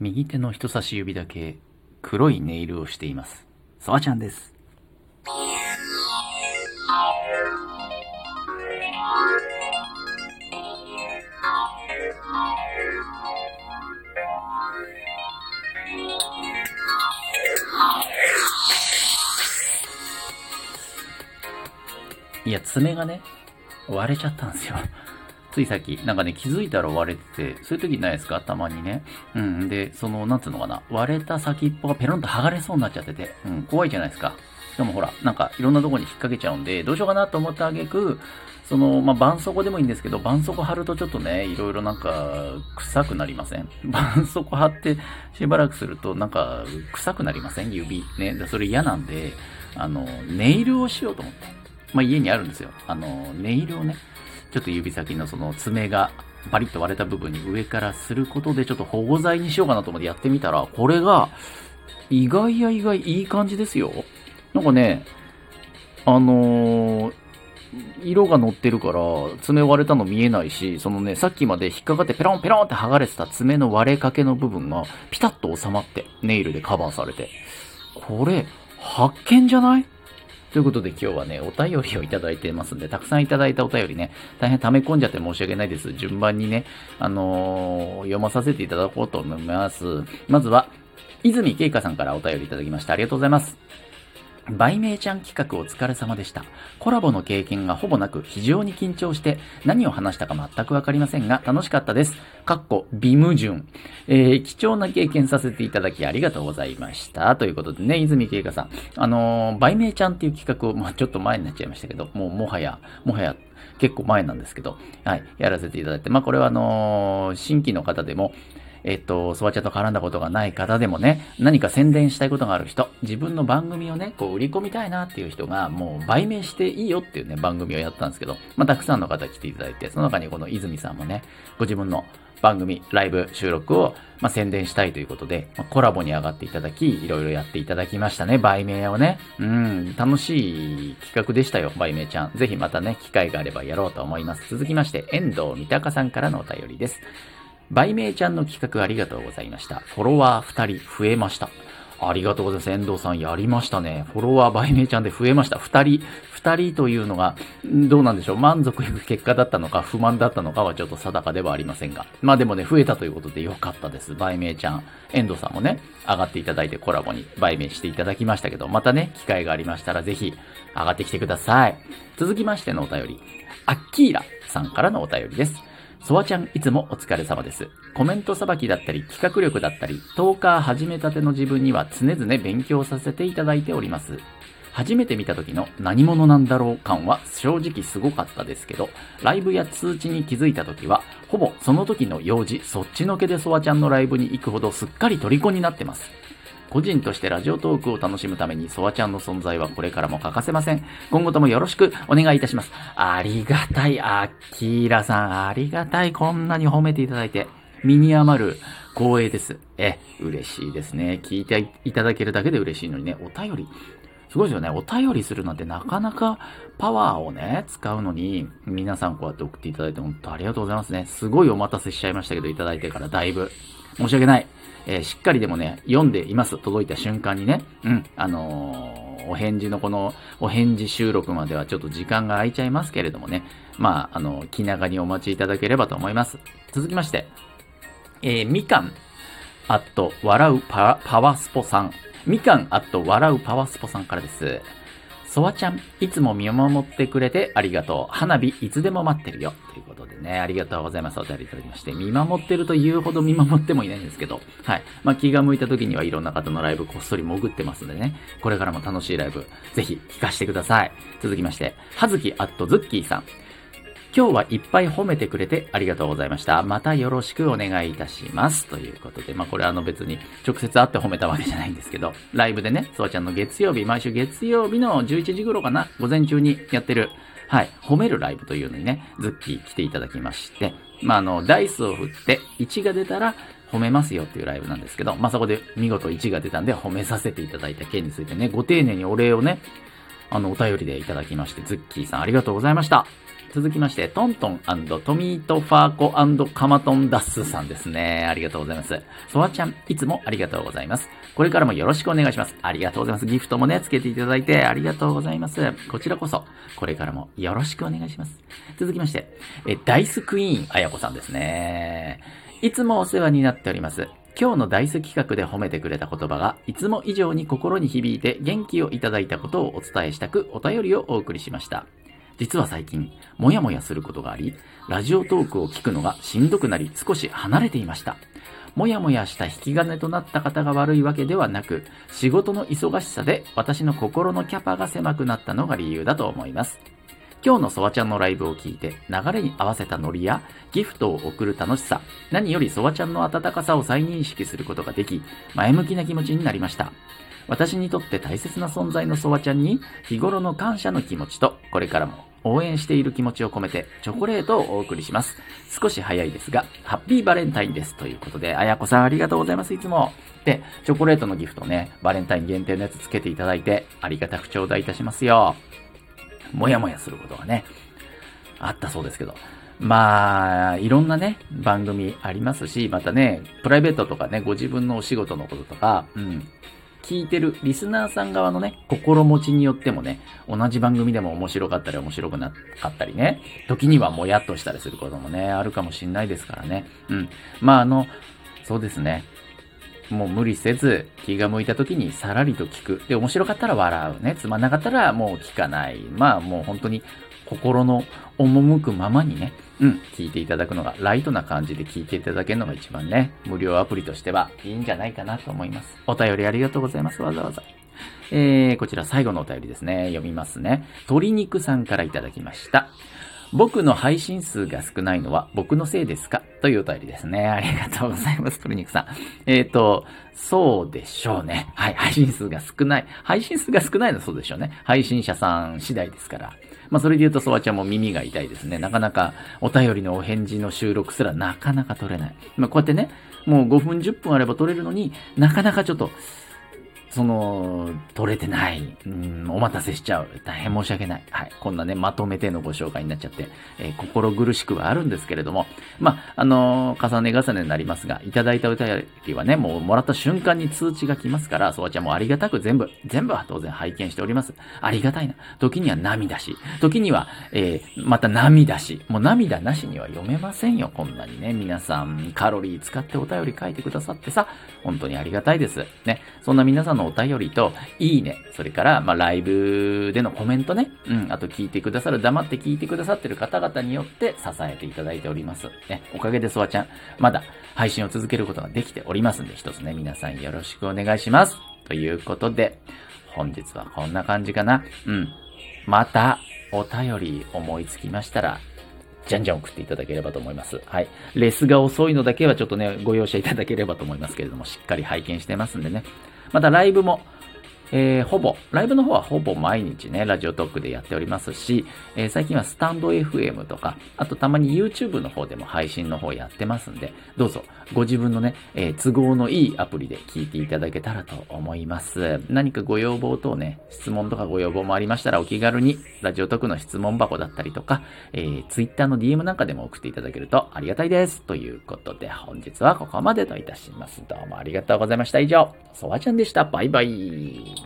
右手の人差し指だけ黒いネイルをしています。そわちゃんです。いや、爪がね、割れちゃったんですよ。ついさっき、なんかね、気づいたら割れてて、そういう時ないですか？たまにね。うん。で、その、なんつうのかな？割れた先っぽがペロンと剥がれそうになっちゃってて、うん、怖いじゃないですか。しかもほら、なんか、いろんなとこに引っ掛けちゃうんで、どうしようかなと思ったあげく、その、まあ、絆創膏でもいいんですけど、絆創膏貼るとちょっとね、いろいろなんか、臭くなりません？絆創膏貼ってしばらくすると、なんか、臭くなりません？指。ね。それ嫌なんで、あの、ネイルをしようと思って。まあ、家にあるんですよ。あの、ネイルをね、ちょっと指先のその爪がバリッと割れた部分に上からすることでちょっと保護剤にしようかなと思ってやってみたら、これが意外や意外いい感じですよ。なんかね、あのー色が乗ってるから爪割れたの見えないし、そのね、さっきまで引っかかってペロンペロンって剥がれてた爪の割れかけの部分がピタッと収まってネイルでカバーされて。これ、発見じゃない？ということで今日はね、お便りをいただいてますんで、たくさんいただいたお便りね、大変溜め込んじゃって申し訳ないです。順番にね、あのー読まさせていただこうと思います。まずは、泉慶香さんからお便りいただきました。ありがとうございます。売名ちゃん企画お疲れ様でした。コラボの経験がほぼなく非常に緊張して何を話したか全くわかりませんが楽しかったです。かっこ、ビムジュン。えー、貴重な経験させていただきありがとうございました。ということでね、泉慶香さん。あのー、売名ちゃんっていう企画を、まあちょっと前になっちゃいましたけど、もうもはや、もはや結構前なんですけど、はい、やらせていただいて、まあこれはあのー新規の方でも、えっと、ソワちゃんと絡んだことがない方でもね、何か宣伝したいことがある人、自分の番組をね、こう売り込みたいなっていう人が、もう売名していいよっていうね、番組をやったんですけど、まあ、たくさんの方来ていただいて、その中にこの泉さんもね、ご自分の番組、ライブ、収録を、まあ、宣伝したいということで、まあコラボに上がっていただき、いろいろやっていただきましたね、売名をね。うん、楽しい企画でしたよ、売名ちゃん。ぜひまたね、機会があればやろうと思います。続きまして、遠藤三鷹さんからのお便りです。売名ちゃんの企画ありがとうございました。フォロワー2人増えました。ありがとうございます。遠藤さんやりましたね。フォロワー売名ちゃんで増えました。2人、2人というのが、どうなんでしょう。満足いく結果だったのか、不満だったのかはちょっと定かではありませんが。まあでもね、増えたということでよかったです。売名ちゃん。遠藤さんもね、上がっていただいてコラボに売名していただきましたけど、またね、機会がありましたらぜひ上がってきてください。続きましてのお便り。アッキーラさんからのお便りです。ソワちゃんいつもお疲れ様です。コメントさばきだったり企画力だったり、トーカー始めたての自分には常々勉強させていただいております。初めて見た時の何者なんだろう感は正直すごかったですけど、ライブや通知に気づいた時は、ほぼその時の用事、そっちのけでソワちゃんのライブに行くほどすっかり虜になってます。個人としてラジオトークを楽しむために、ソワちゃんの存在はこれからも欠かせません。今後ともよろしくお願いいたします。ありがたい、アッキーラさん、ありがたい、こんなに褒めていただいて。身に余る光栄です。え、嬉しいですね。聞いていただけるだけで嬉しいのにね、お便り。すごいですよね。お便りするなんてなかなかパワーをね、使うのに、皆さんこうやって送っていただいて本当ありがとうございますね。すごいお待たせしちゃいましたけど、いただいてからだいぶ。申し訳ない。えーしっかりでもね、読んでいます。届いた瞬間にね。うん。あのーお返事のこの、お返事収録まではちょっと時間が空いちゃいますけれどもね。まあ、あの、気長にお待ちいただければと思います。続きまして、えーみかん、あと、笑うパパワスポさん。みかん、あと、笑うパワースポさんからです。ソワちゃん、いつも見守ってくれてありがとう。花火、いつでも待ってるよ。ということでね、ありがとうございます。お便りいただきまして、見守ってると言うほど見守ってもいないんですけど、はい。まあ、気が向いた時にはいろんな方のライブこっそり潜ってますんでね、これからも楽しいライブ、ぜひ聞かせてください。続きまして、はずき、あと、ズッキーさん。今日はいっぱい褒めてくれてありがとうございました。またよろしくお願いいたします。ということで、まあこれあの別に直接会って褒めたわけじゃないんですけど、ライブでね、ソワちゃんの月曜日、毎週月曜日の11時頃かな、午前中にやってる、はい、褒めるライブというのにね、ズッキー来ていただきまして、まああの、ダイスを振って1が出たら褒めますよっていうライブなんですけど、まあそこで見事1が出たんで褒めさせていただいた件についてね、ご丁寧にお礼をね、あの、お便りでいただきまして、ズッキーさんありがとうございました。続きまして、トントントミートファーコカマトンダッスさんですね。ありがとうございます。ソワちゃん、いつもありがとうございます。これからもよろしくお願いします。ありがとうございます。ギフトもね、つけていただいてありがとうございます。こちらこそ、これからもよろしくお願いします。続きまして、え、ダイスクイーン、あやこさんですね。いつもお世話になっております。今日のダイス企画で褒めてくれた言葉が、いつも以上に心に響いて元気をいただいたことをお伝えしたく、お便りをお送りしました。実は最近、もやもやすることがあり、ラジオトークを聞くのがしんどくなり少し離れていました。もやもやした引き金となった方が悪いわけではなく、仕事の忙しさで私の心のキャパが狭くなったのが理由だと思います。今日のソワちゃんのライブを聞いて、流れに合わせたノリやギフトを送る楽しさ、何よりソワちゃんの温かさを再認識することができ、前向きな気持ちになりました。私にとって大切な存在のソワちゃんに、日頃の感謝の気持ちと、これからも応援している気持ちを込めて、チョコレートをお送りします。少し早いですが、ハッピーバレンタインです。ということで、あやこさんありがとうございます、いつも。で、チョコレートのギフトね、バレンタイン限定のやつつけていただいて、ありがたく頂戴いたしますよ。もやもやすることがね、あったそうですけど。まあ、いろんなね、番組ありますし、またね、プライベートとかね、ご自分のお仕事のこととか、うん、聞いてるリスナーさん側のね、心持ちによってもね、同じ番組でも面白かったり面白くなかったりね、時にはもやっとしたりすることもね、あるかもしんないですからね。うん。まああの、そうですね。もう無理せず、気が向いた時にさらりと聞く。で、面白かったら笑うね。つまんなかったらもう聞かない。まあもう本当に心の赴くままにね、うん、聞いていただくのが、ライトな感じで聞いていただけるのが一番ね、無料アプリとしてはいいんじゃないかなと思います。お便りありがとうございます。わざわざ。えー、こちら最後のお便りですね。読みますね。鶏肉さんからいただきました。僕の配信数が少ないのは僕のせいですか？というお便りですね。ありがとうございます、鶏肉さん。えっ、ー、と、そうでしょうね。はい、配信数が少ない。配信数が少ないのはそうでしょうね。配信者さん次第ですから。まあ、それで言うと、ソワちゃんも耳が痛いですね。なかなか、お便りのお返事の収録すらなかなか取れない。まあ、こうやってね、もう5分10分あれば取れるのになかなかちょっと、その、取れてない。うん、お待たせしちゃう。大変申し訳ない。はい。こんなね、まとめてのご紹介になっちゃって、えー、心苦しくはあるんですけれども、まあ、あのー、重ね重ねになりますが、いただいたお便りはね、もうもらった瞬間に通知が来ますから、そわちゃんもありがたく全部、全部は当然拝見しております。ありがたいな。時には涙し、時には、えー、また涙し、もう涙なしには読めませんよ、こんなにね。皆さん、カロリー使ってお便り書いてくださってさ、本当にありがたいです。ね。そんな皆さんのお便りと、いいね、それから、まあ、ライブでのコメントね、うん、あと聞いてくださる、黙って聞いてくださってる方々によって支えていただいております。ね、おかげでソワちゃん、まだ配信を続けることができておりますんで、一つね、皆さんよろしくお願いします。ということで、本日はこんな感じかな。うん。また、お便り思いつきましたら、じゃんじゃん送っていただければと思います。はい。レスが遅いのだけはちょっとね、ご容赦いただければと思いますけれども、しっかり拝見してますんでね。またライブも、えー、ほぼ、ライブの方はほぼ毎日ね、ラジオトークでやっておりますし、えー、最近はスタンド FM とか、あとたまに YouTube の方でも配信の方やってますんで、どうぞご自分のね、えー、都合のいいアプリで聞いていただけたらと思います。何かご要望等ね、質問とかご要望もありましたらお気軽に、ラジオトークの質問箱だったりとか、えー、Twitter の DM なんかでも送っていただけるとありがたいです。ということで、本日はここまでといたします。どうもありがとうございました。以上、ソワちゃんでした。バイバイ。